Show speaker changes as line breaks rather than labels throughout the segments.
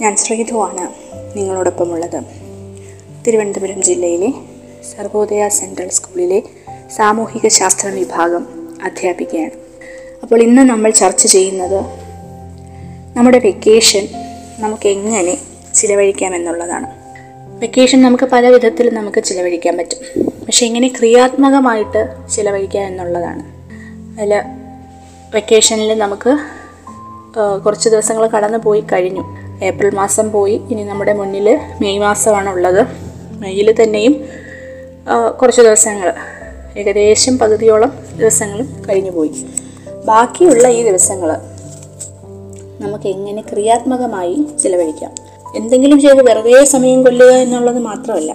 ഞാൻ ശ്രീധുവാണ് നിങ്ങളോടൊപ്പമുള്ളത്. തിരുവനന്തപുരം ജില്ലയിലെ സർവോദയ സെൻട്രൽ സ്കൂളിലെ സാമൂഹിക ശാസ്ത്ര വിഭാഗം അധ്യാപികയാണ്. അപ്പോൾ ഇന്ന് നമ്മൾ ചർച്ച ചെയ്യുന്നത് നമ്മുടെ വെക്കേഷൻ നമുക്ക് എങ്ങനെ ചിലവഴിക്കാം എന്നുള്ളതാണ് വെക്കേഷൻ നമുക്ക് പല വിധത്തിൽ നമുക്ക് ചിലവഴിക്കാൻ പറ്റും. പക്ഷെ എങ്ങനെ ക്രിയാത്മകമായിട്ട് ചിലവഴിക്കുക എന്നുള്ളതാണ്. അതിൽ വെക്കേഷനിൽ നമുക്ക് കുറച്ച് ദിവസങ്ങൾ കടന്നു പോയി കഴിഞ്ഞു. ഏപ്രിൽ മാസം പോയി. ഇനി നമ്മുടെ മുന്നിൽ മെയ് മാസമാണ് ഉള്ളത് മെയ്യിൽ തന്നെയും കുറച്ച് ദിവസങ്ങൾ ഏകദേശം പകുതിയോളം ദിവസങ്ങളും കഴിഞ്ഞു പോയി. ബാക്കിയുള്ള ഈ ദിവസങ്ങൾ നമുക്ക് എങ്ങനെ ക്രിയാത്മകമായി ചിലവഴിക്കാം? എന്തെങ്കിലും ചെയ്ത് വെറുതെ സമയം കൊല്ലുക എന്നുള്ളത് മാത്രമല്ല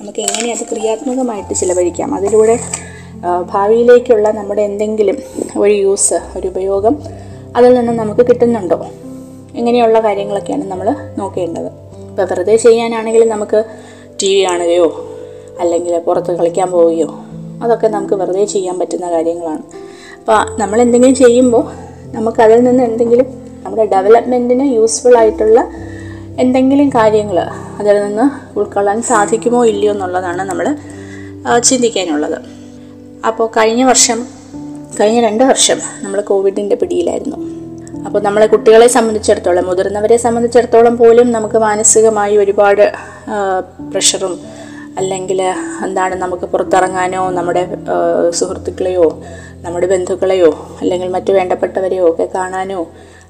നമുക്ക് എങ്ങനെ അത് ക്രിയാത്മകമായിട്ട് ചിലവഴിക്കാം? അതിലൂടെ ഭാവിയിലേക്കുള്ള നമ്മുടെ എന്തെങ്കിലും ഒരു യൂസ് ഒരു ഉപയോഗം അതിൽ നിന്ന് നമുക്ക് കിട്ടുന്നുണ്ടോ? ഇങ്ങനെയുള്ള കാര്യങ്ങളൊക്കെയാണ് നമ്മൾ നോക്കേണ്ടത്. ഇപ്പോൾ വെറുതെ ചെയ്യാനാണെങ്കിൽ നമുക്ക് ടി വി കാണുകയോ അല്ലെങ്കിൽ പുറത്ത് കളിക്കാൻ പോവുകയോ അതൊക്കെ നമുക്ക് വെറുതെ ചെയ്യാൻ പറ്റുന്ന കാര്യങ്ങളാണ്. അപ്പോൾ നമ്മൾ എന്തെങ്കിലും ചെയ്യുമ്പോൾ നമുക്കതിൽ നിന്ന് എന്തെങ്കിലും നമ്മുടെ ഡെവലപ്മെന്റിന് യൂസ്ഫുൾ ആയിട്ടുള്ള എന്തെങ്കിലും കാര്യങ്ങൾ അതിൽ നിന്ന് ഉൾക്കൊള്ളാൻ സാധിക്കുമോ ഇല്ലയോ എന്നുള്ളതാണ് നമ്മൾ ചിന്തിക്കാനുള്ളത്. അപ്പോൾ കഴിഞ്ഞ വർഷം കഴിഞ്ഞ രണ്ട് വർഷം നമ്മൾ കോവിഡിന്റെ പിടിയിലായിരുന്നു. അപ്പോൾ നമ്മളെ കുട്ടികളെ സംബന്ധിച്ചിടത്തോളം മുതിർന്നവരെ സംബന്ധിച്ചിടത്തോളം പോലും നമുക്ക് മാനസികമായി ഒരുപാട് പ്രഷറും അല്ലെങ്കിൽ എന്താണ് നമുക്ക് പുറത്തിറങ്ങാനോ നമ്മുടെ സുഹൃത്തുക്കളെയോ നമ്മുടെ ബന്ധുക്കളെയോ അല്ലെങ്കിൽ മറ്റു വേണ്ടപ്പെട്ടവരെയോ ഒക്കെ കാണാനോ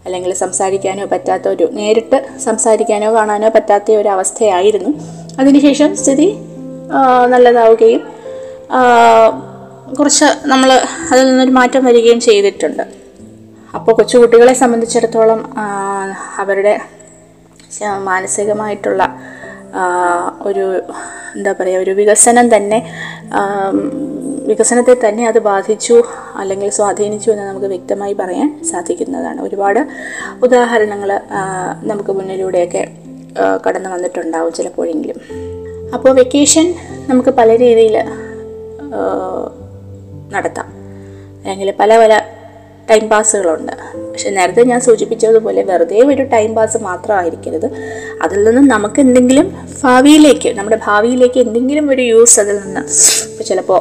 അല്ലെങ്കിൽ സംസാരിക്കാനോ പറ്റാത്ത ഒരു നേരിട്ട് സംസാരിക്കാനോ കാണാനോ പറ്റാത്ത ഒരു അവസ്ഥയായിരുന്നു. അതിനുശേഷം സ്ഥിതി നല്ലതാവുകയും കുറച്ച് നമ്മൾ അതിൽ നിന്നൊരു മാറ്റം വരികയും ചെയ്തിട്ടുണ്ട്. അപ്പോൾ കൊച്ചുകുട്ടികളെ സംബന്ധിച്ചിടത്തോളം അവരുടെ മാനസികമായിട്ടുള്ള ഒരു എന്താ പറയുക ഒരു വികസനം തന്നെ വികസനത്തെ തന്നെ അത് ബാധിച്ചു അല്ലെങ്കിൽ സ്വാധീനിച്ചു എന്ന് നമുക്ക് വ്യക്തമായി പറയാൻ സാധിക്കുന്നതാണ്. ഒരുപാട് ഉദാഹരണങ്ങൾ നമുക്ക് മുന്നിലൂടെയൊക്കെ കടന്നു വന്നിട്ടുണ്ടാവും ചിലപ്പോഴെങ്കിലും. അപ്പോൾ വെക്കേഷൻ നമുക്ക് പല രീതിയിൽ നടത്താം. അല്ലെങ്കിൽ പല പല ടൈം പാസ്സുകളുണ്ട് പക്ഷെ നേരത്തെ ഞാൻ സൂചിപ്പിച്ചതുപോലെ വെറുതെ ഒരു ടൈം പാസ് മാത്രമായിരിക്കരുത്. അതിൽ നിന്ന് നമുക്ക് എന്തെങ്കിലും ഭാവിയിലേക്ക് നമ്മുടെ ഭാവിയിലേക്ക് എന്തെങ്കിലും ഒരു യൂസ് അതിൽ നിന്ന് ഇപ്പോൾ ചിലപ്പോൾ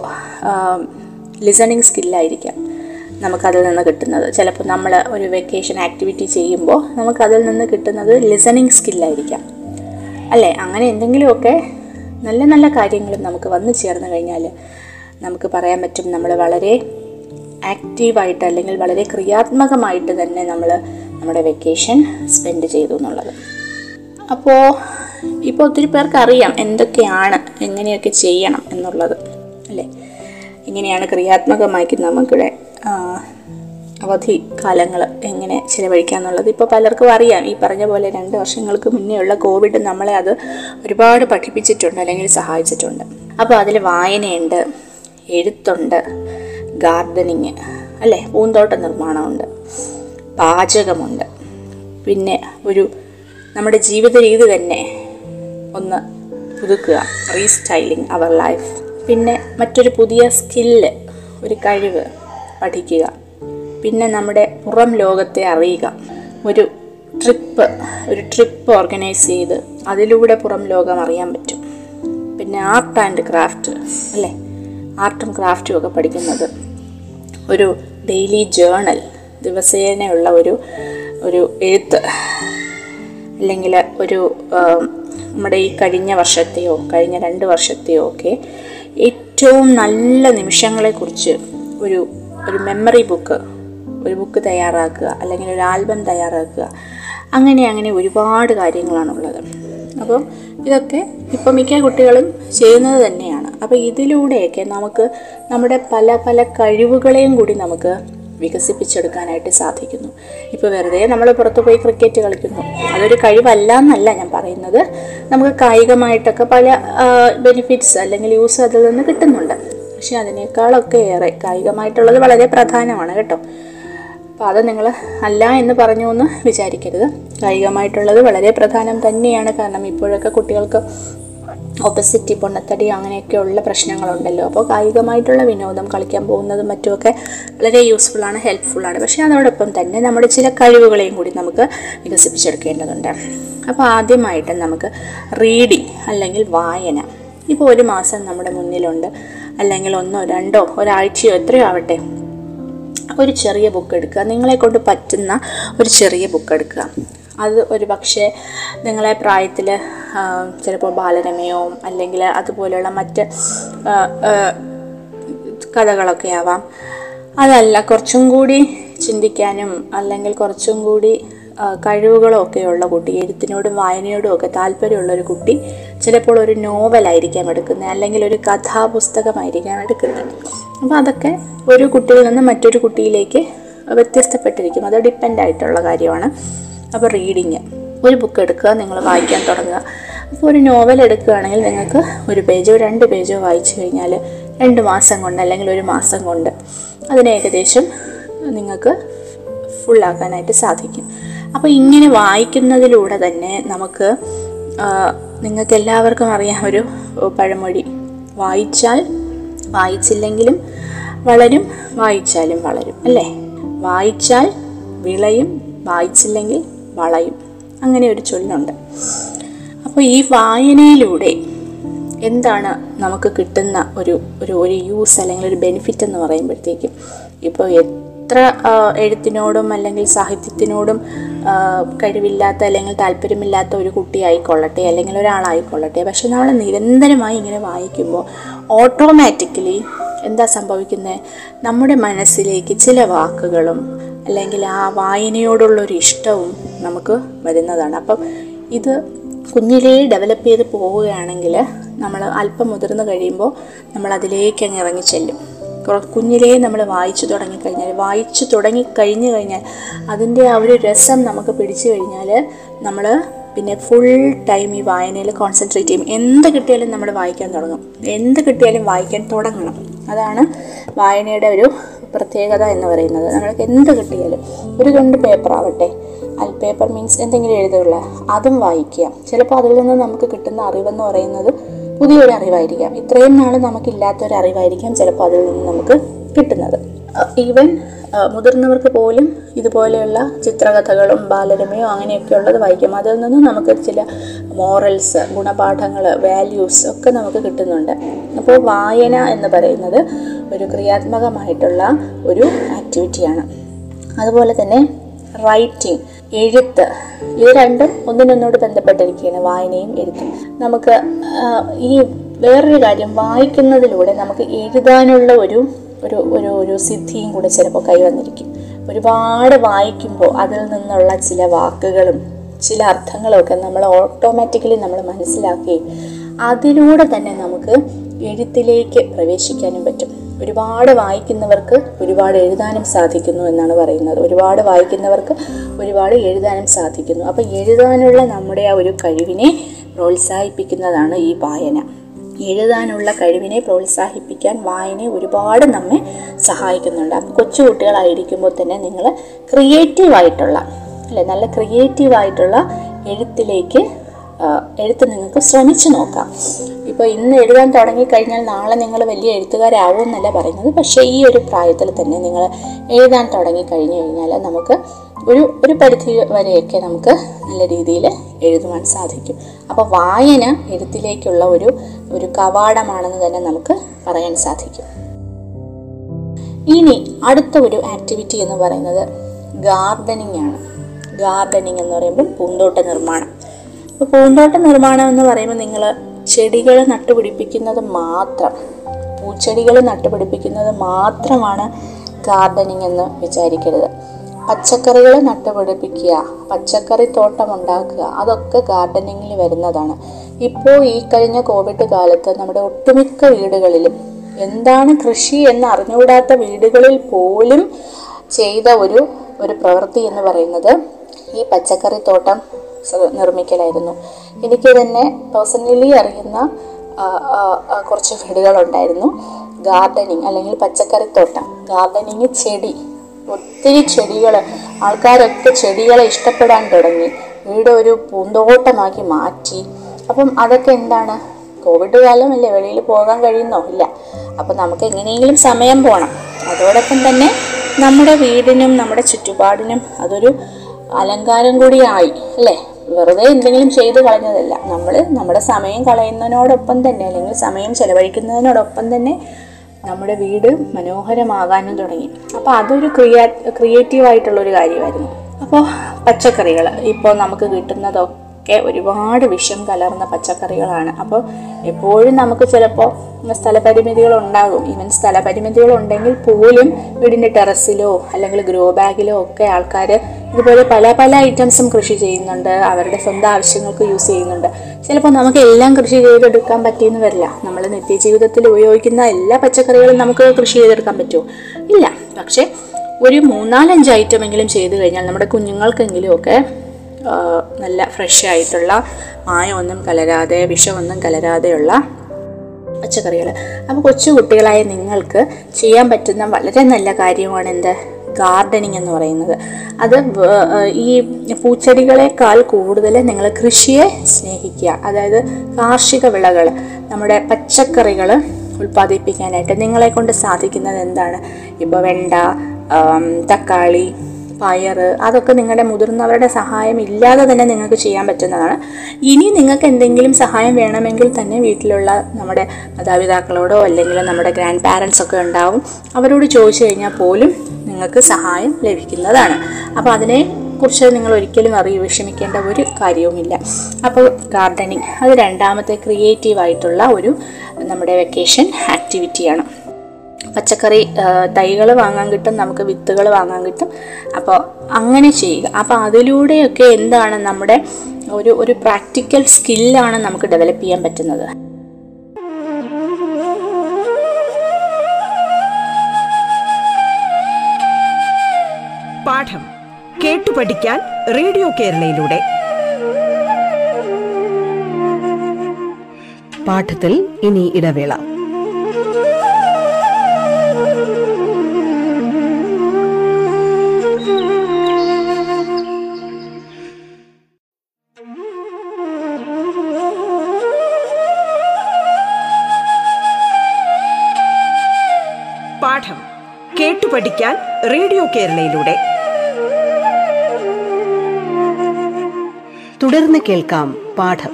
ലിസണിങ് സ്കില്ലായിരിക്കാം നമുക്കതിൽ നിന്ന് കിട്ടുന്നത്. ചിലപ്പോൾ നമ്മൾ ഒരു വെക്കേഷൻ ആക്ടിവിറ്റി ചെയ്യുമ്പോൾ നമുക്കതിൽ നിന്ന് കിട്ടുന്നത് ലിസണിങ് സ്കില്ലായിരിക്കാം അല്ലേ? അങ്ങനെ എന്തെങ്കിലുമൊക്കെ നല്ല നല്ല കാര്യങ്ങളും നമുക്ക് വന്നു ചേർന്ന് കഴിഞ്ഞാൽ നമുക്ക് പറയാൻ പറ്റും നമ്മൾ വളരെ ആക്റ്റീവായിട്ട് അല്ലെങ്കിൽ വളരെ ക്രിയാത്മകമായിട്ട് തന്നെ നമ്മൾ നമ്മുടെ വെക്കേഷൻ സ്പെൻഡ് ചെയ്തു എന്നുള്ളത്. അപ്പോൾ ഇപ്പോൾ ഒത്തിരി പേർക്ക് അറിയാം എന്തൊക്കെയാണ് എങ്ങനെയൊക്കെ ചെയ്യണം എന്നുള്ളത്. അല്ലേ? എങ്ങനെയാണ് ക്രിയാത്മകമാക്കി നമുക്കിവിടെ ആ, അവധി കാലങ്ങൾ എങ്ങനെ ചിലവഴിക്കുക എന്നുള്ളത് ഇപ്പോൾ പലർക്കും അറിയാം. ഈ പറഞ്ഞ പോലെ രണ്ട് വർഷങ്ങൾക്ക് മുന്നേ ഉള്ള കോവിഡ് നമ്മളെ അത് ഒരുപാട് പഠിപ്പിച്ചിട്ടുണ്ട് അല്ലെങ്കിൽ സഹായിച്ചിട്ടുണ്ട്. അപ്പോൾ അതിൽ വായനയുണ്ട് എഴുത്തുണ്ട് ഗാർഡനിങ് അല്ലേ? പൂന്തോട്ട നിർമ്മാണമുണ്ട്. പാചകമുണ്ട്. പിന്നെ ഒരു നമ്മുടെ ജീവിത രീതി തന്നെ ഒന്ന് പുതുക്കുക. റീസ്റ്റൈലിംഗ് അവർ ലൈഫ് പിന്നെ മറ്റൊരു പുതിയ സ്കില്ല് ഒരു കഴിവ് പഠിക്കുക. പിന്നെ നമ്മുടെ പുറം ലോകത്തെ അറിയുക. ഒരു ട്രിപ്പ് ഒരു ട്രിപ്പ് ഓർഗനൈസ് ചെയ്ത് അതിലൂടെ പുറം ലോകം അറിയാൻ പറ്റും. പിന്നെ ആർട്ട് ആൻഡ് ക്രാഫ്റ്റ് അല്ലേ? ആർട്ടും ക്രാഫ്റ്റും ഒക്കെ പഠിക്കുന്നത് ഒരു ഡെയിലി ജേണൽ ദിവസേനയുള്ള ഒരു ഒരു എഴുത്ത് അല്ലെങ്കിൽ ഒരു നമ്മുടെ ഈ കഴിഞ്ഞ വർഷത്തെയോ കഴിഞ്ഞ രണ്ട് വർഷത്തെയോ ഒക്കെ ഏറ്റവും നല്ല നിമിഷങ്ങളെക്കുറിച്ച് ഒരു ഒരു മെമ്മറി ബുക്ക് ഒരു ബുക്ക് തയ്യാറാക്കുക അല്ലെങ്കിൽ ഒരു ആൽബം തയ്യാറാക്കുക അങ്ങനെ അങ്ങനെ ഒരുപാട് കാര്യങ്ങളാണുള്ളത്. അപ്പോൾ ഇതൊക്കെ ഇപ്പം മിക്ക കുട്ടികളും ചെയ്യുന്നത് തന്നെയാണ്. അപ്പോൾ ഇതിലൂടെയൊക്കെ നമുക്ക് നമ്മുടെ പല പല കഴിവുകളെയും കൂടി നമുക്ക് വികസിപ്പിച്ചെടുക്കാനായിട്ട് സാധിക്കുന്നു. ഇപ്പോൾ വെറുതെ നമ്മൾ പുറത്തു പോയി ക്രിക്കറ്റ് കളിക്കുന്നു. അതൊരു കഴിവല്ല എന്നല്ല ഞാൻ പറയുന്നത്. നമുക്ക് കായികമായിട്ടൊക്കെ പല ബെനിഫിറ്റ്സ് അല്ലെങ്കിൽ യൂസ് അതിൽ നിന്ന് കിട്ടുന്നുണ്ട്. പക്ഷേ അതിനേക്കാളൊക്കെ ഏറെ കായികമായിട്ടുള്ളത് വളരെ പ്രധാനമാണ് കേട്ടോ. അപ്പോൾ അത് നിങ്ങൾ അല്ല എന്ന് പറഞ്ഞു എന്ന് വിചാരിക്കരുത്. കായികമായിട്ടുള്ളത് വളരെ പ്രധാനം തന്നെയാണ്. കാരണം ഇപ്പോഴൊക്കെ കുട്ടികൾക്ക് ഒബസിറ്റി പൊണ്ണത്തടി അങ്ങനെയൊക്കെയുള്ള പ്രശ്നങ്ങളുണ്ടല്ലോ. അപ്പോൾ കായികമായിട്ടുള്ള വിനോദം കളിക്കാൻ പോകുന്നതും മറ്റുമൊക്കെ വളരെ യൂസ്ഫുള്ളാണ് ഹെൽപ്ഫുള്ളാണ് പക്ഷേ അതോടൊപ്പം തന്നെ നമ്മുടെ ചില കഴിവുകളെയും കൂടി നമുക്ക് വികസിപ്പിച്ചെടുക്കേണ്ടതുണ്ട്. അപ്പോൾ ആദ്യമായിട്ട് നമുക്ക് റീഡിങ് അല്ലെങ്കിൽ വായന. ഇപ്പോൾ ഒരു മാസം നമ്മുടെ മുന്നിലുണ്ട്. അല്ലെങ്കിൽ ഒന്നോ രണ്ടോ ഒരാഴ്ചയോ എത്രയോ ആവട്ടെ ഒരു ചെറിയ ബുക്ക് എടുക്കുക. നിങ്ങളെ കൊണ്ട് പറ്റുന്ന ഒരു ചെറിയ ബുക്ക് എടുക്കുക. അത് ഒരു പക്ഷേ നിങ്ങളെ പ്രായത്തിൽ ചിലപ്പോൾ ബാലരമയോ അല്ലെങ്കിൽ അതുപോലെയുള്ള മറ്റ് കഥകളൊക്കെ ആവാം. അതല്ല കുറച്ചും കൂടി ചിന്തിക്കാനും അല്ലെങ്കിൽ കുറച്ചും കൂടി കഴിവുകളൊക്കെയുള്ള കുട്ടി എഴുത്തിനോടും വായനയോടും ഒക്കെ താല്പര്യമുള്ളൊരു കുട്ടി ചിലപ്പോൾ ഒരു നോവലായിരിക്കാം എടുക്കുന്നത് അല്ലെങ്കിൽ ഒരു കഥാപുസ്തകമായിരിക്കാം എടുക്കുന്നത്. അപ്പോൾ അതൊക്കെ ഒരു കുട്ടിയിൽ നിന്ന് മറ്റൊരു കുട്ടിയിലേക്ക് വ്യത്യസ്തപ്പെട്ടിരിക്കും. അത് ഡിപ്പെൻഡ് ആയിട്ടുള്ള കാര്യമാണ്. അപ്പോൾ റീഡിങ് ഒരു ബുക്ക് എടുക്കുക നിങ്ങൾ വായിക്കാൻ തുടങ്ങുക. അപ്പോൾ ഒരു നോവൽ എടുക്കുകയാണെങ്കിൽ നിങ്ങൾക്ക് ഒരു പേജോ രണ്ട് പേജോ വായിച്ചു കഴിഞ്ഞാൽ രണ്ട് മാസം കൊണ്ട് അല്ലെങ്കിൽ ഒരു മാസം കൊണ്ട് അതിനെ ഏകദേശം നിങ്ങൾക്ക് ഫുള്ളാക്കാനായിട്ട് സാധിക്കും. അപ്പോൾ ഇങ്ങനെ വായിക്കുന്നതിലൂടെ തന്നെ നമുക്ക് നിങ്ങൾക്ക് എല്ലാവർക്കും അറിയാം ഒരു പഴമൊഴി. വായിച്ചാൽ വായിച്ചില്ലെങ്കിലും വളരും വായിച്ചാലും വളരും അല്ലേ? വായിച്ചാൽ വിളയും വായിച്ചില്ലെങ്കിൽ വളയും. അങ്ങനെ ഒരു ചൊല്ലുണ്ട്. അപ്പോൾ ഈ വായനയിലൂടെ എന്താണ് നമുക്ക് കിട്ടുന്ന ഒരു ഒരു ഒരു യൂസ് അല്ലെങ്കിൽ ഒരു ബെനിഫിറ്റ് എന്ന് പറയുമ്പോഴത്തേക്കും ഇപ്പോൾ എത്ര എഴുത്തിനോടും അല്ലെങ്കിൽ സാഹിത്യത്തിനോടും കഴിവില്ലാത്ത അല്ലെങ്കിൽ താല്പര്യമില്ലാത്ത ഒരു കുട്ടിയായിക്കൊള്ളട്ടെ അല്ലെങ്കിൽ ഒരാളായിക്കൊള്ളട്ടെ പക്ഷെ നമ്മൾ നിരന്തരമായി ഇങ്ങനെ വായിക്കുമ്പോൾ ഓട്ടോമാറ്റിക്കലി എന്താ സംഭവിക്കുന്നത് നമ്മുടെ മനസ്സിലേക്ക് ചില വാക്കുകളും അല്ലെങ്കിൽ ആ വായനയോടുള്ളൊരു ഇഷ്ടവും നമുക്ക് വരുന്നതാണ്. അപ്പം ഇത് കുഞ്ഞിലേ ഡെവലപ്പ് ചെയ്ത് പോവുകയാണെങ്കിൽ നമ്മൾ അല്പം മുതിർന്നു കഴിയുമ്പോൾ നമ്മൾ അതിലേക്ക് അങ്ങ് ഇറങ്ങി ചെല്ലും കുഞ്ഞിലേ നമ്മൾ വായിച്ചു തുടങ്ങിക്കഴിഞ്ഞാൽ വായിച്ചു തുടങ്ങി കഴിഞ്ഞു കഴിഞ്ഞാൽ അതിന്റെ ആ ഒരു രസം നമുക്ക് പിടിച്ചു കഴിഞ്ഞാൽ നമ്മൾ പിന്നെ ഫുൾ ടൈം ഈ വായനയിൽ കോൺസെൻട്രേറ്റ് ചെയ്യും. എന്ത് കിട്ടിയാലും നമ്മൾ വായിക്കാൻ തുടങ്ങും. എന്ത് കിട്ടിയാലും വായിക്കാൻ തുടങ്ങണം. അതാണ് വായനയുടെ ഒരു പ്രത്യേകത എന്ന് പറയുന്നത്. നമ്മൾക്ക് എന്ത് കിട്ടിയാലും ഒരു രണ്ട് പേപ്പർ ആവട്ടെ. അൽ പേപ്പർ മീൻസ് എന്തെങ്കിലും എഴുതുള്ള അതും വായിക്കുക. ചിലപ്പോൾ അതിൽ നിന്ന് നമുക്ക് കിട്ടുന്ന അറിവെന്ന് പറയുന്നത് പുതിയൊരു അറിവായിരിക്കാം. ഇത്രയും നാൾ നമുക്കില്ലാത്തൊരു അറിവായിരിക്കാം ചിലപ്പോൾ അതിൽ നിന്ന് നമുക്ക് കിട്ടുന്നത്. ഈവൻ മുതിർന്നവർക്ക് പോലും ഇതുപോലെയുള്ള ചിത്രകഥകളും ബാലരമയോ അങ്ങനെയൊക്കെ ഉള്ളത് വായിക്കും. അതിൽ നിന്നും നമുക്ക് ചില മോറൽസ് ഗുണപാഠങ്ങൾ വാല്യൂസ് ഒക്കെ നമുക്ക് കിട്ടുന്നുണ്ട്. അപ്പോൾ വായന എന്ന് പറയുന്നത് ഒരു ക്രിയാത്മകമായിട്ടുള്ള ഒരു ആക്ടിവിറ്റിയാണ്. അതുപോലെ തന്നെ റൈറ്റിംഗ്. എഴുത്ത്. ഇത് രണ്ടും ഒന്നിനൊന്നോട് ബന്ധപ്പെട്ടിരിക്കുകയാണ് വായനയും എഴുത്തും. നമുക്ക് ഈ വേറൊരു കാര്യം വായിക്കുന്നതിലൂടെ നമുക്ക് എഴുതാനുള്ള ഒരു ഒരു ഒരു ഒരു സിദ്ധിയും കൂടെ ചിലപ്പോൾ കൈവന്നിരിക്കും. ഒരുപാട് വായിക്കുമ്പോൾ അതിൽ നിന്നുള്ള ചില വാക്കുകളും ചില അർത്ഥങ്ങളൊക്കെ നമ്മൾ ഓട്ടോമാറ്റിക്കലി നമ്മൾ മനസ്സിലാക്കുകയും അതിലൂടെ തന്നെ നമുക്ക് എഴുത്തിലേക്ക് പ്രവേശിക്കാനും പറ്റും. ഒരുപാട് വായിക്കുന്നവർക്ക് ഒരുപാട് എഴുതാനും സാധിക്കുന്നു എന്നാണ് പറയുന്നത്. ഒരുപാട് വായിക്കുന്നവർക്ക് ഒരുപാട് എഴുതാനും സാധിക്കുന്നു. അപ്പോൾ എഴുതാനുള്ള നമ്മുടെ ആ ഒരു കഴിവിനെ പ്രോത്സാഹിപ്പിക്കുന്നതാണ് ഈ വായന. എഴുതാനുള്ള കഴിവിനെ പ്രോത്സാഹിപ്പിക്കാൻ വായന ഒരുപാട് നമ്മെ സഹായിക്കുന്നുണ്ട്. അപ്പം കൊച്ചു കുട്ടികളായിരിക്കുമ്പോൾ തന്നെ നിങ്ങൾ ക്രിയേറ്റീവായിട്ടുള്ള അല്ലെ നല്ല ക്രിയേറ്റീവായിട്ടുള്ള എഴുത്തിലേക്ക് എഴുത്ത് നിങ്ങൾക്ക് ശ്രമിച്ചു നോക്കാം. ഇപ്പോൾ ഇന്ന് എഴുതാൻ തുടങ്ങിക്കഴിഞ്ഞാൽ നാളെ നിങ്ങൾ വലിയ എഴുത്തുകാരാവും എന്നല്ല പറയുന്നത്. പക്ഷേ ഈ ഒരു പ്രായത്തിൽ തന്നെ നിങ്ങൾ എഴുതാൻ തുടങ്ങിക്കഴിഞ്ഞു കഴിഞ്ഞാൽ നമുക്ക് ഒരു ഒരു പരിധി വരെയൊക്കെ നമുക്ക് നല്ല രീതിയിൽ എഴുതുവാൻ സാധിക്കും. അപ്പോൾ വായന എഴുത്തിലേക്കുള്ള ഒരു ഒരു കവാടമാണെന്ന് തന്നെ നമുക്ക് പറയാൻ സാധിക്കും. ഇനി അടുത്ത ഒരു ആക്ടിവിറ്റി എന്ന് പറയുന്നത് ഗാർഡനിങ് ആണ് ഗാർഡനിങ് എന്ന് പറയുമ്പോൾ പൂന്തോട്ട നിർമ്മാണം. അപ്പോൾ പൂന്തോട്ട നിർമ്മാണം എന്ന് പറയുമ്പോൾ നിങ്ങൾ ചെടികൾ നട്ടുപിടിപ്പിക്കുന്നത് മാത്രം പൂച്ചെടികൾ നട്ടുപിടിപ്പിക്കുന്നത് മാത്രമാണ് ഗാർഡനിങ് എന്ന് വിചാരിക്കരുത്. പച്ചക്കറികൾ നട്ടുപിടിപ്പിക്കുക പച്ചക്കറി തോട്ടം ഉണ്ടാക്കുക അതൊക്കെ ഗാർഡനിങ്ങിൽ വരുന്നതാണ്. ഇപ്പോൾ ഈ കഴിഞ്ഞ കോവിഡ് കാലത്ത് നമ്മുടെ ഒട്ടുമിക്ക വീടുകളിലും എന്താണ് കൃഷി എന്ന് അറിഞ്ഞുകൂടാത്ത വീടുകളിൽ പോലും ചെയ്ത ഒരു ഒരു പ്രവൃത്തി എന്ന് പറയുന്നത് ഈ പച്ചക്കറി തോട്ടം നിർമ്മിക്കലായിരുന്നു. എനിക്ക് തന്നെ പേഴ്സണലി അറിയുന്ന കുറച്ച് വീടുകളുണ്ടായിരുന്നു. ഗാർഡനിങ് അല്ലെങ്കിൽ പച്ചക്കറിത്തോട്ടം. ഗാർഡനിങ് ചെടി. ഒത്തിരി ചെടികൾ ആൾക്കാരൊക്കെ ചെടികളെ ഇഷ്ടപ്പെടാൻ തുടങ്ങി. വീട് ഒരു പൂന്തോട്ടമാക്കി മാറ്റി. അപ്പം അതൊക്കെ എന്താണ്? കോവിഡ് കാലമല്ലേ വെളിയിൽ പോകാൻ കഴിയുന്നോ? ഇല്ല. അപ്പം നമുക്ക് എങ്ങനെയെങ്കിലും സമയം പോകണം അതോടൊപ്പം തന്നെ നമ്മുടെ വീടിനും നമ്മുടെ ചുറ്റുപാടിനും അതൊരു അലങ്കാരം കൂടിയായി അല്ലേ? വെറുതെ എന്തെങ്കിലും ചെയ്തു കളഞ്ഞതല്ല. നമ്മൾ നമ്മുടെ സമയം കളയുന്നതിനോടൊപ്പം തന്നെ അല്ലെങ്കിൽ സമയം ചെലവഴിക്കുന്നതിനോടൊപ്പം തന്നെ നമ്മുടെ വീട് മനോഹരമാകാനും തുടങ്ങി. അപ്പോൾ അതൊരു ക്രിയാ ക്രിയേറ്റീവ് കാര്യമായിരുന്നു. അപ്പോൾ പച്ചക്കറികൾ ഇപ്പോൾ നമുക്ക് കിട്ടുന്നതൊക്കെ ഒരുപാട് വിഷം കലർന്ന പച്ചക്കറികളാണ്. അപ്പോൾ എപ്പോഴും നമുക്ക് ചിലപ്പോൾ സ്ഥലപരിമിതികൾ ഉണ്ടാകും. ഈവൻ സ്ഥലപരിമിതികൾ ഉണ്ടെങ്കിൽ പോലും വീടിന്റെ ടെറസിലോ അല്ലെങ്കിൽ ഗ്രോ ബാഗിലോ ഒക്കെ ആൾക്കാർ ഇതുപോലെ പല പല ഐറ്റംസും കൃഷി ചെയ്യുന്നുണ്ട്. അവരുടെ സ്വന്തം ആവശ്യങ്ങൾക്ക് യൂസ് ചെയ്യുന്നുണ്ട്. ചിലപ്പോൾ നമുക്ക് എല്ലാം കൃഷി ചെയ്തെടുക്കാൻ പറ്റിയെന്ന് വരില്ല. നമ്മൾ നിത്യജീവിതത്തിൽ ഉപയോഗിക്കുന്ന എല്ലാ പച്ചക്കറികളും നമുക്ക് കൃഷി ചെയ്തെടുക്കാൻ പറ്റുമോ? ഇല്ല. പക്ഷേ ഒരു മൂന്നാലഞ്ച് ഐറ്റമെങ്കിലും ചെയ്തു കഴിഞ്ഞാൽ നമ്മുടെ കുഞ്ഞുങ്ങൾക്കെങ്കിലും ഒക്കെ നല്ല ഫ്രഷ് ആയിട്ടുള്ള മായമൊന്നും കലരാതെ വിഷമൊന്നും കലരാതെയുള്ള പച്ചക്കറികൾ അപ്പോൾ കൊച്ചു കുട്ടികളായ നിങ്ങൾക്ക് ചെയ്യാൻ പറ്റുന്ന വളരെ നല്ല കാര്യമാണ് എന്ത്? ഗാർഡനിങ് എന്ന് പറയുന്നത്. അത് ഈ പൂച്ചെടികളെക്കാൾ കൂടുതൽ നിങ്ങൾ കൃഷിയെ സ്നേഹിക്കുക. അതായത് കാർഷിക വിളകൾ നമ്മുടെ പച്ചക്കറികൾ ഉൽപ്പാദിപ്പിക്കാനായിട്ട് നിങ്ങളെ കൊണ്ട് സാധിക്കുന്നത് എന്താണ്? ഇപ്പോൾ വെണ്ട തക്കാളി പയറ് അതൊക്കെ നിങ്ങളുടെ മുതിർന്നവരുടെ സഹായം ഇല്ലാതെ തന്നെ നിങ്ങൾക്ക് ചെയ്യാൻ പറ്റുന്നതാണ്. ഇനി നിങ്ങൾക്ക് എന്തെങ്കിലും സഹായം വേണമെങ്കിൽ തന്നെ വീട്ടിലുള്ള നമ്മുടെ മാതാപിതാക്കളോടോ അല്ലെങ്കിൽ നമ്മുടെ ഗ്രാൻഡ് പാരൻസ് ഒക്കെ ഉണ്ടാവും. അവരോട് ചോദിച്ചു കഴിഞ്ഞാൽ പോലും നിങ്ങൾക്ക് സഹായം ലഭിക്കുന്നതാണ്. അപ്പോൾ അതിനെ കുറിച്ച് നിങ്ങൾ ഒരിക്കലും അറിയ വിഷമിക്കേണ്ട ഒരു കാര്യവുമില്ല. അപ്പോൾ ഗാർഡനിങ് അത് രണ്ടാമത്തെ ക്രിയേറ്റീവ് ആയിട്ടുള്ള ഒരു നമ്മുടെ വെക്കേഷൻ ആക്ടിവിറ്റിയാണ് പച്ചക്കറി തൈകൾ വാങ്ങാൻ കിട്ടും നമുക്ക് വിത്തുകൾ വാങ്ങാൻ കിട്ടും. അപ്പോൾ അങ്ങനെ ചെയ്യുക. അപ്പോൾ അതിലൂടെയൊക്കെ എന്താണ് നമ്മുടെ ഒരു ഒരു പ്രാക്ടിക്കൽ സ്കില്ലാണ് നമുക്ക് ഡെവലപ്പ് ചെയ്യാൻ പറ്റുന്നത്.
പാഠം കേട്ടു പഠിക്കാൻ റേഡിയോ കേരളയിലൂടെ. പാഠത്തിൽ ഇനി ഇടവേള. പഠിക്കാൻ റേഡിയോ കേരളയിലൂടെ. തുടർന്ന് കേൾക്കാം പാഠം.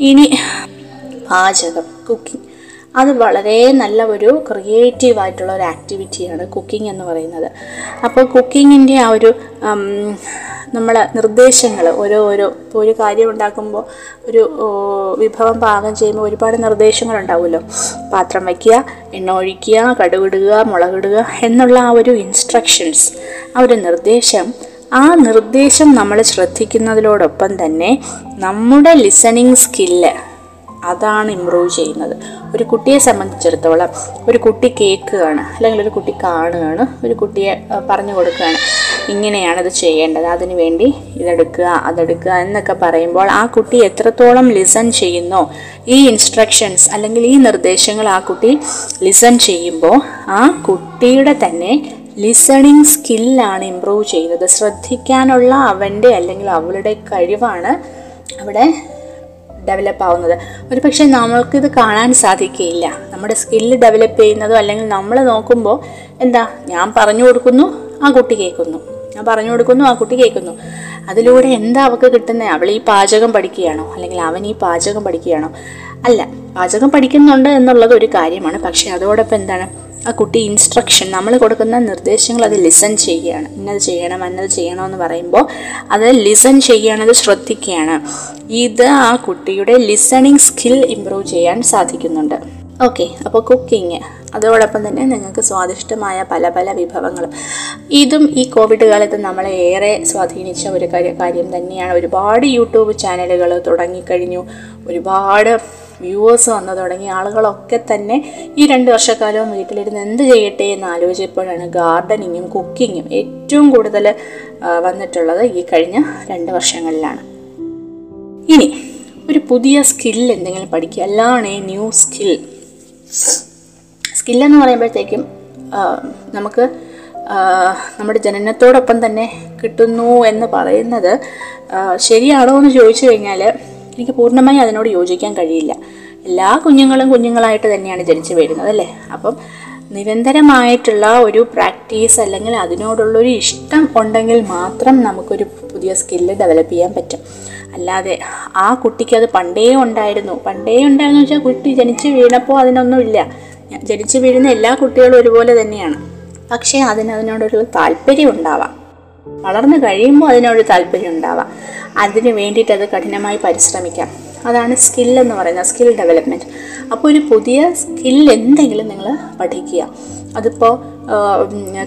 ഇനി പാചകം കുക്കിംഗ് അത് വളരെ നല്ല ഒരു ക്രിയേറ്റീവ് ആയിട്ടുള്ള ഒരു ആക്ടിവിറ്റിയാണ് കുക്കിംഗ് എന്ന് പറയുന്നത്. അപ്പോൾ കുക്കിങ്ങിന്റെ ആ ഒരു നമ്മൾ നിർദ്ദേശങ്ങൾ ഓരോ ഓരോ ഇപ്പോൾ ഒരു കാര്യം ഉണ്ടാക്കുമ്പോൾ ഒരു വിഭവം പാകം ചെയ്യുമ്പോൾ ഒരുപാട് നിർദ്ദേശങ്ങളുണ്ടാവുമല്ലോ. പാത്രം വയ്ക്കുക എണ്ണ ഒഴിക്കുക കടുകിടുക മുളകിടുക എന്നുള്ള ആ ഒരു ഇൻസ്ട്രക്ഷൻസ് ആ ഒരു നിർദ്ദേശം ആ നിർദ്ദേശം നമ്മൾ ശ്രദ്ധിക്കുന്നതിനോടൊപ്പം തന്നെ നമ്മുടെ ലിസണിങ് സ്കില്ല് അതാണ് ഇമ്പ്രൂവ് ചെയ്യുന്നത്. ഒരു കുട്ടിയെ സംബന്ധിച്ചിടത്തോളം ഒരു കുട്ടി കേൾക്കുകയാണ് അല്ലെങ്കിൽ ഒരു കുട്ടി കാണുകയാണ് ഒരു കുട്ടിയെ പറഞ്ഞു കൊടുക്കുകയാണ് ഇങ്ങനെയാണ് അത് ചെയ്യേണ്ടത്. അതിനു വേണ്ടി ഇതെടുക്കുക അതെടുക്കുക എന്നൊക്കെ പറയുമ്പോൾ ആ കുട്ടി എത്രത്തോളം ലിസൺ ചെയ്യുന്നോ ഈ ഇൻസ്ട്രക്ഷൻസ് അല്ലെങ്കിൽ ഈ നിർദ്ദേശങ്ങൾ ആ കുട്ടി ലിസൺ ചെയ്യുമ്പോൾ ആ കുട്ടിയുടെ തന്നെ ലിസണിങ് സ്കില്ലാണ് ഇമ്പ്രൂവ് ചെയ്യുന്നത്. ശ്രദ്ധിക്കാനുള്ള അവന്റെ അല്ലെങ്കിൽ അവളുടെ കഴിവാണ് അവിടെ ഡെവലപ്പ് ആവുന്നത്. ഒരു പക്ഷേ നമ്മൾക്കിത് കാണാൻ സാധിക്കില്ല നമ്മുടെ സ്കില്ല് ഡെവലപ്പ് ചെയ്യുന്നതോ അല്ലെങ്കിൽ നമ്മൾ നോക്കുമ്പോൾ എന്താ ഞാൻ പറഞ്ഞു കൊടുക്കുന്നു ആ കുട്ടി കേൾക്കുന്നു. ഞാൻ പറഞ്ഞു കൊടുക്കുന്നു ആ കുട്ടി കേൾക്കുന്നു. അതിലൂടെ എന്താ അവൾക്ക് കിട്ടുന്നത് അവൾ ഈ പാചകം പഠിക്കുകയാണോ? അല്ലെങ്കിൽ അവൻ ഈ പാചകം പഠിക്കുകയാണോ? അല്ല പാചകം പഠിക്കുന്നുണ്ട് എന്നുള്ളത് ഒരു കാര്യമാണ്. പക്ഷേ അതോടൊപ്പം എന്താണ്? ആ കുട്ടി ഇൻസ്ട്രക്ഷൻ നമ്മൾ കൊടുക്കുന്ന നിർദ്ദേശങ്ങൾ അത് ലിസൺ ചെയ്യുകയാണ്. ഇന്നത് ചെയ്യണം അന്നത് ചെയ്യണം എന്ന് പറയുമ്പോൾ അത് ലിസൺ ചെയ്യണത് ശ്രദ്ധിക്കുകയാണ്. ഇത് ആ കുട്ടിയുടെ ലിസണിങ് സ്കിൽ ഇമ്പ്രൂവ് ചെയ്യാൻ സാധിക്കുന്നുണ്ട്. ഓക്കെ അപ്പോൾ കുക്കിങ് അതോടൊപ്പം തന്നെ നിങ്ങൾക്ക് സ്വാദിഷ്ടമായ പല പല വിഭവങ്ങളും ഇതും ഈ കോവിഡ് കാലത്ത് നമ്മളെ ഏറെ സ്വാധീനിച്ച ഒരു കാര്യം തന്നെയാണ്. ഒരുപാട് യൂട്യൂബ് ചാനലുകൾ തുടങ്ങിക്കഴിഞ്ഞു. ഒരുപാട് വ്യൂവേഴ്സ് വന്നു തുടങ്ങി ആളുകളൊക്കെ തന്നെ ഈ രണ്ട് വർഷക്കാലവും വീട്ടിലിരുന്ന് എന്ത് ചെയ്യട്ടെ എന്ന് ആലോചിച്ചപ്പോഴാണ് ഗാർഡനിങ്ങും കുക്കിങ്ങും ഏറ്റവും കൂടുതൽ വന്നിട്ടുള്ളത് ഈ കഴിഞ്ഞ രണ്ട് വർഷങ്ങളിലാണ്. ഇനി ഒരു പുതിയ സ്കിൽ എന്തെങ്കിലും പഠിക്കുക. അല്ലാണേ ന്യൂ സ്കിൽ സ്കില്ലെന്ന് പറയുമ്പോഴത്തേക്കും നമുക്ക് നമ്മുടെ ജനനത്തോടൊപ്പം തന്നെ കിട്ടുന്നു എന്ന് പറയുന്നത് ശരിയാണോ എന്ന് ചോദിച്ചു കഴിഞ്ഞാൽ എനിക്ക് പൂർണമായി അതിനോട് യോജിക്കാൻ കഴിയില്ല. എല്ലാ കുഞ്ഞുങ്ങളും കുഞ്ഞുങ്ങളായിട്ട് തന്നെയാണ് ജനിച്ചു വീഴുന്നത് അല്ലേ? അപ്പം നിരന്തരമായിട്ടുള്ള ഒരു പ്രാക്ടീസ് അല്ലെങ്കിൽ അതിനോടുള്ളൊരു ഇഷ്ടം ഉണ്ടെങ്കിൽ മാത്രം നമുക്കൊരു പുതിയ സ്കില്ല് ഡെവലപ്പ് ചെയ്യാൻ പറ്റും. അല്ലാതെ ആ കുട്ടിക്ക് അത് പണ്ടേ ഉണ്ടായിരുന്നു. പണ്ടേ ഉണ്ടായിരുന്നു വെച്ചാൽ കുട്ടി ജനിച്ച് വീണപ്പോൾ അതിനൊന്നുമില്ല ജനിച്ചു വീഴുന്ന എല്ലാ കുട്ടികളും ഒരുപോലെ തന്നെയാണ്. പക്ഷേ അതിന് അതിനോടൊരു താല്പര്യം ഉണ്ടാവാം. വളർന്നു കഴിയുമ്പോൾ അതിനോട് താല്പര്യം ഉണ്ടാവാം. അതിന് വേണ്ടിയിട്ട് അത് കഠിനമായി പരിശ്രമിക്കാം. അതാണ് സ്കിൽ എന്ന് പറയുന്നത് സ്കിൽ ഡെവലപ്മെന്റ് അപ്പോൾ ഒരു പുതിയ സ്കിൽ എന്തെങ്കിലും നിങ്ങൾ പഠിക്കുക. അതിപ്പോൾ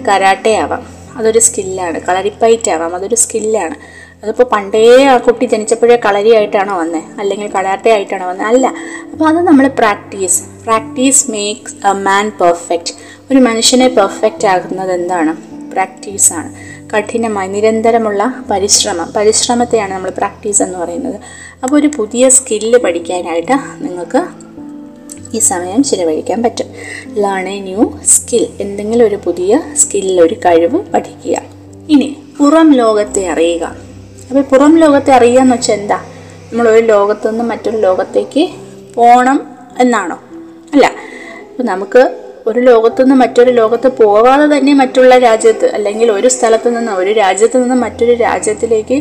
കരാട്ടെ ആവാം. അതൊരു സ്കില്ലാണ് കളരിപ്പയറ്റ് ആവാം. അതൊരു സ്കില്ലാണ് അതിപ്പോൾ പണ്ടേ ആ കുട്ടി ജനിച്ചപ്പോഴേ കളരി ആയിട്ടാണോ വന്നത് അല്ലെങ്കിൽ കരാട്ടെ ആയിട്ടാണോ വന്നത് അല്ല. അപ്പോൾ അത് നമ്മൾ practice practice makes a man perfect ഒരു മനുഷ്യനെ പെർഫെക്റ്റ് ആകുന്നത് എന്താണ്? പ്രാക്ടീസാണ് കഠിനമായി നിരന്തരമുള്ള പരിശ്രമം പരിശ്രമത്തെയാണ് നമ്മൾ പ്രാക്ടീസ് എന്ന് പറയുന്നത്. അപ്പോൾ ഒരു പുതിയ സ്കില്ല് പഠിക്കാനായിട്ട് നിങ്ങൾക്ക് ഈ സമയം ചിലവഴിക്കാൻ പറ്റും. ലേൺ എ ന്യൂ സ്കിൽ എന്തെങ്കിലും ഒരു പുതിയ സ്കില്ല് ഒരു കഴിവ് പഠിക്കുക. ഇനി പുറം ലോകത്തെ അറിയുക. അപ്പോൾ പുറം ലോകത്തെ അറിയുക എന്ന് വെച്ചാൽ എന്താ? നമ്മൾ ഒരു ലോകത്തു നിന്ന് മറ്റൊരു ലോകത്തേക്ക് പോകണം എന്നാണോ? അല്ല. അപ്പോൾ നമുക്ക് ഒരു ലോകത്തു നിന്ന് മറ്റൊരു ലോകത്ത് പോവാതെ തന്നെ മറ്റുള്ള രാജ്യത്ത് അല്ലെങ്കിൽ ഒരു സ്ഥലത്ത് നിന്ന് ഒരു രാജ്യത്ത് നിന്ന് മറ്റൊരു രാജ്യത്തിലേക്ക്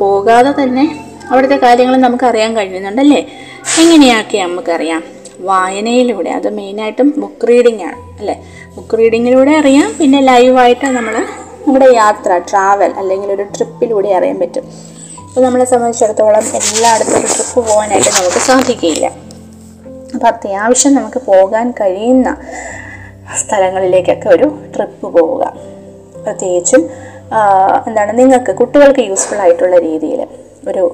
പോകാതെ തന്നെ അവിടുത്തെ കാര്യങ്ങൾ നമുക്ക് അറിയാൻ കഴിയുന്നുണ്ടല്ലേ? എങ്ങനെയൊക്കെ നമുക്കറിയാം? വായനയിലൂടെ അത് മെയിനായിട്ടും ബുക്ക് റീഡിംഗ് ആണ് അല്ലേ? ബുക്ക് റീഡിങ്ങിലൂടെ അറിയാം പിന്നെ ലൈവായിട്ട് നമ്മൾ നമ്മുടെ യാത്ര ട്രാവൽ അല്ലെങ്കിൽ ഒരു ട്രിപ്പിലൂടെ അറിയാൻ പറ്റും. അപ്പോൾ നമ്മളെ സംബന്ധിച്ചിടത്തോളം എല്ലായിടത്തും ഒരു ട്രിപ്പ് പോകാനായിട്ട് നമുക്ക് സാധിക്കില്ല അപ്പോൾ അത്യാവശ്യം നമുക്ക് പോകാൻ കഴിയുന്ന സ്ഥലങ്ങളിലേക്കൊക്കെ ഒരു ട്രിപ്പ് പോവുക. പ്രത്യേകിച്ചും എന്താണ് നിങ്ങൾക്ക് കുട്ടികൾക്ക് യൂസ്ഫുൾ ആയിട്ടുള്ള രീതിയിൽ ഒരു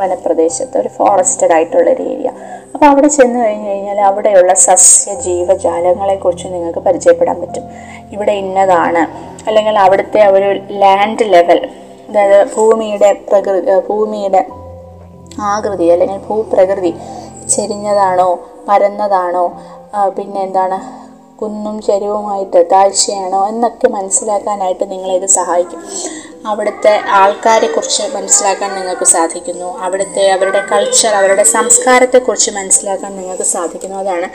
വനപ്രദേശത്ത് ഒരു ഫോറസ്റ്റഡ് ആയിട്ടുള്ള ഒരു ഏരിയ അപ്പോൾ അവിടെ ചെന്ന് കഴിഞ്ഞ് കഴിഞ്ഞാൽ അവിടെയുള്ള സസ്യ ജീവജാലങ്ങളെക്കുറിച്ച് നിങ്ങൾക്ക് പരിചയപ്പെടാൻ പറ്റും. ഇവിടെ ഇന്നതാണ് അല്ലെങ്കിൽ അവിടുത്തെ ഒരു ലാൻഡ് ലെവൽ അതായത് ഭൂമിയുടെ പ്രകൃതി ഭൂമിയുടെ ആകൃതി അല്ലെങ്കിൽ ഭൂപ്രകൃതി ചെരിഞ്ഞതാണോ പരന്നതാണോ? പിന്നെ എന്താണ് കുന്നും ചെരുവുമായിട്ട് താഴ്ചയാണോ? എന്നൊക്കെ മനസ്സിലാക്കാനായിട്ട് നിങ്ങളെ ഇത് സഹായിക്കും. അവിടുത്തെ ആൾക്കാരെക്കുറിച്ച് മനസ്സിലാക്കാൻ നിങ്ങൾക്ക് സാധിക്കുന്നു. അവിടുത്തെ അവരുടെ കൾച്ചർ അവരുടെ സംസ്കാരത്തെക്കുറിച്ച് മനസ്സിലാക്കാൻ നിങ്ങൾക്ക് സാധിക്കുന്നു. അതാണ്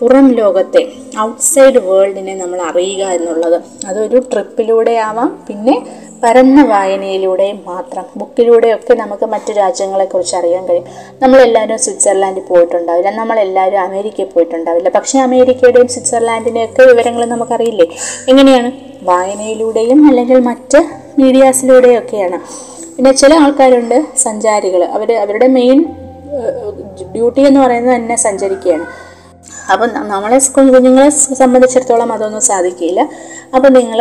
പുറം ലോകത്തെ ഔട്ട്സൈഡ് വേൾഡിനെ നമ്മൾ അറിയുക എന്നുള്ളത്. അതൊരു ട്രിപ്പിലൂടെ ആവാം. പിന്നെ പരന്ന വായനയിലൂടെയും മാത്രം ബുക്കിലൂടെയൊക്കെ നമുക്ക് മറ്റു രാജ്യങ്ങളെക്കുറിച്ച് അറിയാൻ കഴിയും. നമ്മളെല്ലാവരും സ്വിറ്റ്സർലാൻഡിൽ പോയിട്ടുണ്ടാവില്ല. നമ്മളെല്ലാവരും അമേരിക്കയിൽ പോയിട്ടുണ്ടാവില്ല. പക്ഷേ അമേരിക്കയുടെയും സ്വിറ്റ്സർലാൻഡിന്റെയൊക്കെ വിവരങ്ങൾ നമുക്കറിയില്ലേ? എങ്ങനെയാണ്? വായനയിലൂടെയും അല്ലെങ്കിൽ മറ്റ് മീഡിയാസിലൂടെയൊക്കെയാണ്. പിന്നെ ചില ആൾക്കാരുണ്ട് സഞ്ചാരികൾ അവർ അവരുടെ മെയിൻ ഡ്യൂട്ടി എന്ന് പറയുന്നത് തന്നെ സഞ്ചരിക്കുകയാണ്. അപ്പം നമ്മളെ സ്കൂൾ കുഞ്ഞുങ്ങളെ സംബന്ധിച്ചിടത്തോളം അതൊന്നും സാധിക്കില്ല. അപ്പം നിങ്ങൾ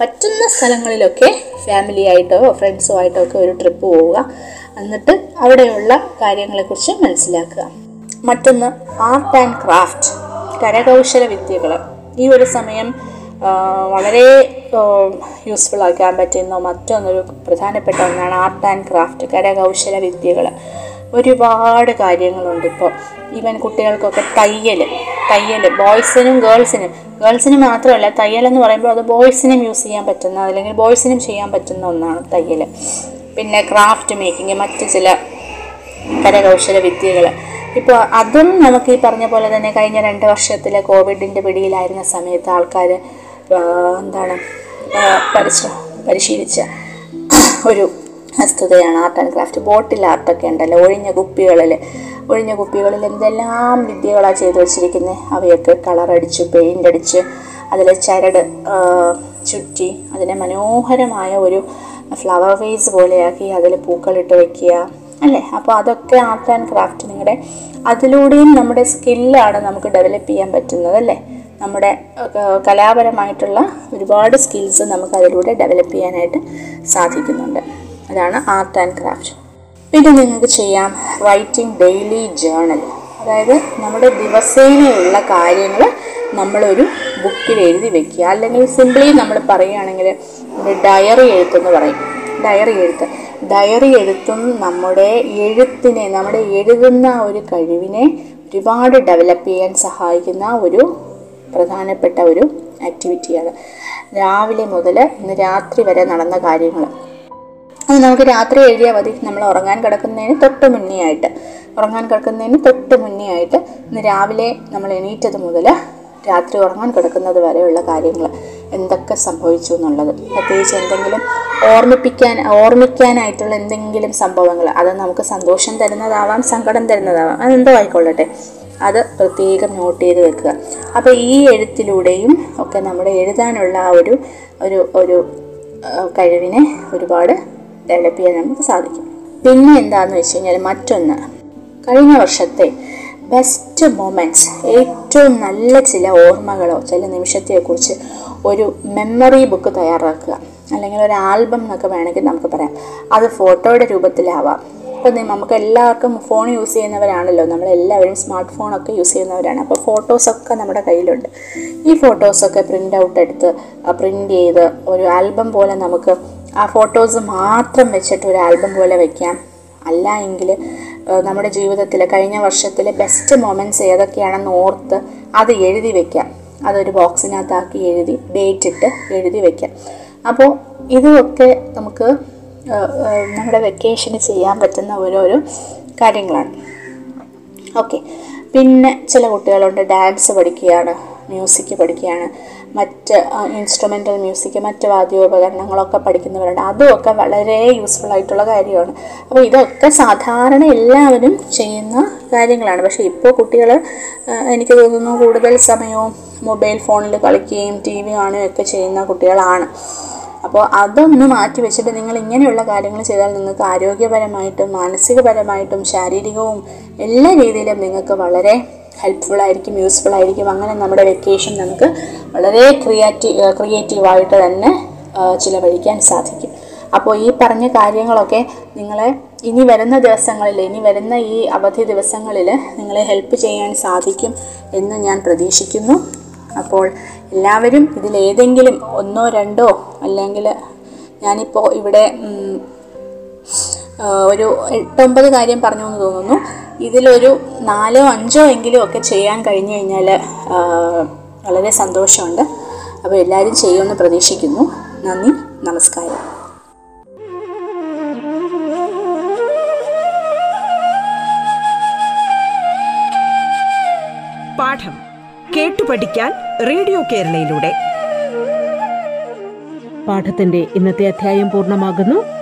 പറ്റുന്ന സ്ഥലങ്ങളിലൊക്കെ ഫാമിലി ആയിട്ടോ ഫ്രണ്ട്സോ ആയിട്ടോ ഒക്കെ ഒരു ട്രിപ്പ് പോവുക. എന്നിട്ട് അവിടെയുള്ള കാര്യങ്ങളെക്കുറിച്ച് മനസ്സിലാക്കുക. മറ്റൊന്ന് ആർട്ട് ആൻഡ് ക്രാഫ്റ്റ് കരകൗശല വിദ്യകൾ ഈ ഒരു സമയം വളരെ യൂസ്ഫുൾ ആക്കാൻ പറ്റുന്ന മറ്റൊന്നൊരു പ്രധാനപ്പെട്ട ഒന്നാണ് ആർട്ട് ആൻഡ് ക്രാഫ്റ്റ് കരകൗശല വിദ്യകൾ ഒരുപാട് കാര്യങ്ങളുണ്ട് ഇപ്പോൾ ഈവൻ കുട്ടികൾക്കൊക്കെ തയ്യൽ തയ്യൽ ബോയ്സിനും ഗേൾസിനും ഗേൾസിന് മാത്രമല്ല തയ്യൽ എന്ന് പറയുമ്പോൾ അത് ബോയ്സിനും യൂസ് ചെയ്യാൻ പറ്റുന്ന അല്ലെങ്കിൽ ബോയ്സിനും ചെയ്യാൻ പറ്റുന്ന ഒന്നാണ് തയ്യൽ പിന്നെ ക്രാഫ്റ്റ് മേക്കിംഗ് മറ്റ് ചില കരകൗശല വിദ്യകൾ ഇപ്പോൾ അതും നമുക്ക് ഈ പറഞ്ഞ പോലെ തന്നെ കഴിഞ്ഞ രണ്ട് വർഷത്തിലെ കോവിഡിന്റെ പിടിയിലായിരുന്ന സമയത്ത് ആൾക്കാർ എന്താണ് ആ, പരിശ്ര പരിശീലിച്ച ഒരു വസ്തുതയാണ് ആർട്ട് ആൻഡ് ക്രാഫ്റ്റ് ബോട്ടിൽ ആർട്ടൊക്കെ ഉണ്ടല്ലോ ഒഴിഞ്ഞ കുപ്പികളിൽ ഒഴിഞ്ഞ കുപ്പികളിൽ എന്തെല്ലാം വിദ്യകളാണ് ചെയ്തു വച്ചിരിക്കുന്നത് അവയൊക്കെ കളറടിച്ച് പെയിന്റ് അടിച്ച് അതിൽ ചരട് ചുറ്റി അതിനെ മനോഹരമായ ഒരു ഫ്ലവർ വേസ് പോലെയാക്കി അതിൽ പൂക്കളിട്ട് വയ്ക്കുക അല്ലേ? അപ്പോൾ അതൊക്കെ ആർട്ട് ആൻഡ് ക്രാഫ്റ്റ് നിങ്ങളുടെ അതിലൂടെയും നമ്മുടെ സ്കില്ലാണ് നമുക്ക് ഡെവലപ്പ് ചെയ്യാൻ പറ്റുന്നത് അല്ലേ? നമ്മുടെ കലാപരമായിട്ടുള്ള ഒരുപാട് സ്കിൽസ് നമുക്ക് അതിലൂടെ ഡെവലപ്പ് ചെയ്യാനായിട്ട് സാധിക്കുന്നുണ്ട്. അതാണ് ആർട്ട് ആൻഡ് ക്രാഫ്റ്റ്. പിന്നെ നിങ്ങൾക്ക് ചെയ്യാം റൈറ്റിംഗ് ഡെയിലി ജേണൽ. അതായത് നമ്മുടെ ദിവസേനയുള്ള കാര്യങ്ങൾ നമ്മളൊരു ബുക്കിൽ എഴുതി വെക്കുക. അല്ലെങ്കിൽ സിംപ്ലി നമ്മൾ പറയുകയാണെങ്കിൽ ഒരു ഡയറി എഴുത്തെന്ന് പറയും. ഡയറി എഴുത്ത്. ഡയറി എഴുത്തും നമ്മുടെ എഴുത്തിനെ നമ്മുടെ എഴുതുന്ന ഒരു കഴിവിനെ ഒരുപാട് ഡെവലപ്പ് ചെയ്യാൻ സഹായിക്കുന്ന ഒരു പ്രധാനപ്പെട്ട ഒരു ആക്ടിവിറ്റിയാണ്. രാവിലെ മുതൽ ഇന്ന് രാത്രി വരെ നടന്ന കാര്യങ്ങൾ അത് നമുക്ക് രാത്രി എഴുതിയാൽ മതി. നമ്മൾ ഉറങ്ങാൻ കിടക്കുന്നതിന് തൊട്ട് മുന്നേ ആയിട്ട് ഉറങ്ങാൻ കിടക്കുന്നതിന് തൊട്ട് മുന്നേ ആയിട്ട് ഇന്ന് രാവിലെ നമ്മൾ എണീറ്റത് മുതൽ രാത്രി ഉറങ്ങാൻ കിടക്കുന്നത് വരെയുള്ള കാര്യങ്ങൾ എന്തൊക്കെ സംഭവിച്ചു എന്നുള്ളത്. പ്രത്യേകിച്ച് എന്തെങ്കിലും ഓർമ്മിപ്പിക്കാൻ ഓർമ്മിക്കാനായിട്ടുള്ള എന്തെങ്കിലും സംഭവങ്ങൾ അത് നമുക്ക് സന്തോഷം തരുന്നതാവാം സങ്കടം തരുന്നതാവാം അതെന്തോ ആയിക്കൊള്ളട്ടെ. അത് പ്രത്യേകം നോട്ട് ചെയ്ത് വെക്കുക. അപ്പോൾ ഈ എഴുത്തിലൂടെയും ഒക്കെ നമ്മുടെ എഴുതാനുള്ള ആ ഒരു ഒരു ഒരു കഴിവിനെ ഒരുപാട് ഡെവലപ്പ് ചെയ്യാൻ നമുക്ക് സാധിക്കും. പിന്നെ എന്താണെന്ന് വെച്ച് കഴിഞ്ഞാൽ മറ്റൊന്ന്. കഴിഞ്ഞ വർഷത്തെ ബെസ്റ്റ് മൊമെന്റ്സ് ഏറ്റവും നല്ല ചില ഓർമ്മകളോ ചില നിമിഷത്തെക്കുറിച്ച് ഒരു മെമ്മറി ബുക്ക് തയ്യാറാക്കുക. അല്ലെങ്കിൽ ഒരു ആൽബം എന്നൊക്കെ വേണമെങ്കിൽ നമുക്ക് പറയാം. അത് ഫോട്ടോയുടെ രൂപത്തിലാവാം. ഇപ്പം നമുക്ക് എല്ലാവർക്കും ഫോൺ യൂസ് ചെയ്യുന്നവരാണല്ലോ. നമ്മളെല്ലാവരും സ്മാർട്ട് ഫോണൊക്കെ യൂസ് ചെയ്യുന്നവരാണ്. അപ്പോൾ ഫോട്ടോസൊക്കെ നമ്മുടെ കയ്യിലുണ്ട്. ഈ ഫോട്ടോസൊക്കെ പ്രിന്റ് ഔട്ട് എടുത്ത് പ്രിന്റ് ചെയ്ത് ഒരു ആൽബം പോലെ നമുക്ക് ആ ഫോട്ടോസ് മാത്രം വെച്ചിട്ട് ഒരു ആൽബം പോലെ വയ്ക്കാം അല്ല എങ്കിൽ നമ്മുടെ ജീവിതത്തിൽ കഴിഞ്ഞ വർഷത്തിലെ ബെസ്റ്റ് മൊമെന്റ്സ് ഏതൊക്കെയാണെന്ന് ഓർത്ത് അത് എഴുതി വെക്കാം. അതൊരു ബോക്സിനകത്താക്കി എഴുതി ഡേറ്റ് ഇട്ട് എഴുതി വെക്കാം. അപ്പോൾ ഇതൊക്കെ നമുക്ക് നമ്മുടെ വെക്കേഷന് ചെയ്യാൻ പറ്റുന്ന ഓരോരോ കാര്യങ്ങളാണ്. ഓക്കെ പിന്നെ ചില കുട്ടികളുണ്ട് ഡാൻസ് പഠിക്കുകയാണ് മ്യൂസിക് പഠിക്കുകയാണ്. മറ്റ് ഇൻസ്ട്രുമെന്റൽ മ്യൂസിക് മറ്റ് വാദ്യോപകരണങ്ങളൊക്കെ പഠിക്കുന്നവരുണ്ട്. അതുമൊക്കെ വളരെ യൂസ്ഫുൾ ആയിട്ടുള്ള കാര്യമാണ്. അപ്പോൾ ഇതൊക്കെ സാധാരണ എല്ലാവരും ചെയ്യുന്ന കാര്യങ്ങളാണ്. പക്ഷേ ഇപ്പോൾ കുട്ടികൾ എനിക്ക് തോന്നുന്നു കൂടുതൽ സമയവും മൊബൈൽ ഫോണിൽ കളിക്കുകയും ടി വി കാണുകയും ഒക്കെ ചെയ്യുന്ന കുട്ടികളാണ്. അപ്പോൾ അതൊന്ന് മാറ്റി വെച്ചിട്ട് നിങ്ങൾ ഇങ്ങനെയുള്ള കാര്യങ്ങൾ ചെയ്താൽ നിങ്ങൾക്ക് ആരോഗ്യപരമായിട്ടും മാനസികപരമായിട്ടും ശാരീരികവും എല്ലാ രീതിയിലും നിങ്ങൾക്ക് വളരെ ഹെൽപ്ഫുൾ ആയിരിക്കും യൂസ്ഫുൾ ആയിരിക്കും. അങ്ങനെ നമ്മുടെ വെക്കേഷൻ നമുക്ക് വളരെ ക്രിയേറ്റീവ് ക്രിയേറ്റീവായിട്ട് തന്നെ ചിലവഴിക്കാൻ സാധിക്കും. അപ്പോൾ ഈ പറഞ്ഞ കാര്യങ്ങളൊക്കെ നിങ്ങളെ ഇനി വരുന്ന ദിവസങ്ങളിൽ ഇനി വരുന്ന ഈ അവധി ദിവസങ്ങളിൽ നിങ്ങളെ ഹെൽപ്പ് ചെയ്യാൻ സാധിക്കും എന്ന് ഞാൻ പ്രതീക്ഷിക്കുന്നു. അപ്പോൾ എല്ലാവരും ഇതിലേതെങ്കിലും ഒന്നോ രണ്ടോ അല്ലെങ്കിൽ ഞാനിപ്പോൾ ഇവിടെ ഒരു എട്ടൊമ്പത് കാര്യം പറഞ്ഞു എന്ന് തോന്നുന്നു. ഇതിലൊരു നാലോ അഞ്ചോ എങ്കിലും ഒക്കെ ചെയ്യാൻ കഴിഞ്ഞു കഴിഞ്ഞാൽ വളരെ സന്തോഷമുണ്ട്. അപ്പോൾ എല്ലാവരും ചെയ്യുമെന്ന് പ്രതീക്ഷിക്കുന്നു. നന്ദി നമസ്കാരം.
പാഠം കേട്ടു പഠിക്കാൻ റേഡിയോ കേരളയിലൂടെ.
പാഠത്തിന്റെ ഇന്നത്തെ അധ്യായം പൂർണമാകുന്നു.